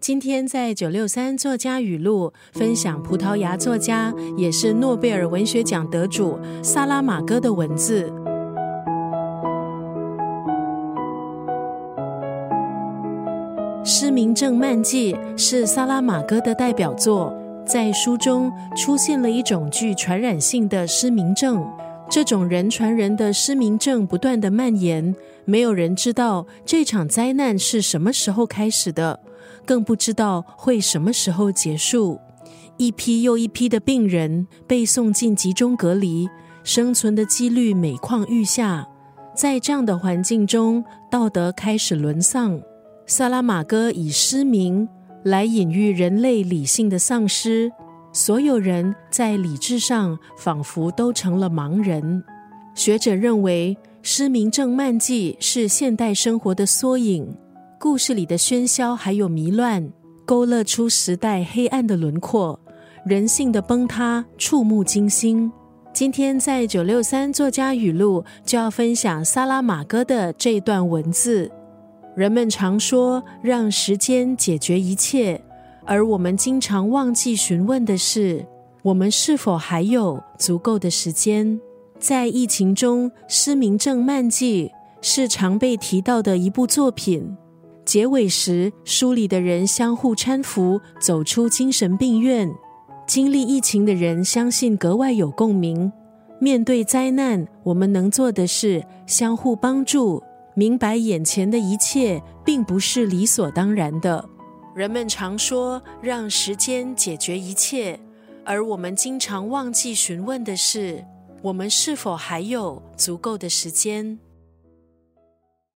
今天在九六三作家语录分享葡萄牙作家，也是诺贝尔文学奖得主萨拉马戈的文字。《失明症漫记》是萨拉马戈的代表作，在书中出现了一种具传染性的失明症。这种人传人的失明症不断的蔓延，没有人知道这场灾难是什么时候开始的，更不知道会什么时候结束。一批又一批的病人被送进集中隔离，生存的几率每况愈下。在这样的环境中，道德开始沦丧。萨拉马戈以失明来隐喻人类理性的丧失。所有人在理智上仿佛都成了盲人。学者认为，《失明症漫记》是现代生活的缩影。故事里的喧嚣还有迷乱，勾勒出时代黑暗的轮廓，人性的崩塌触目惊心。今天在九六三作家语录就要分享萨拉马戈的这段文字。人们常说，让时间解决一切。而我们经常忘记询问的是：我们是否还有足够的时间？在疫情中，《失明症漫记》是常被提到的一部作品。结尾时，书里的人相互搀扶走出精神病院。经历疫情的人相信格外有共鸣。面对灾难，我们能做的是相互帮助，明白眼前的一切并不是理所当然的。人们常说让时间解决一切，而我们经常忘记询问的是：我们是否还有足够的时间？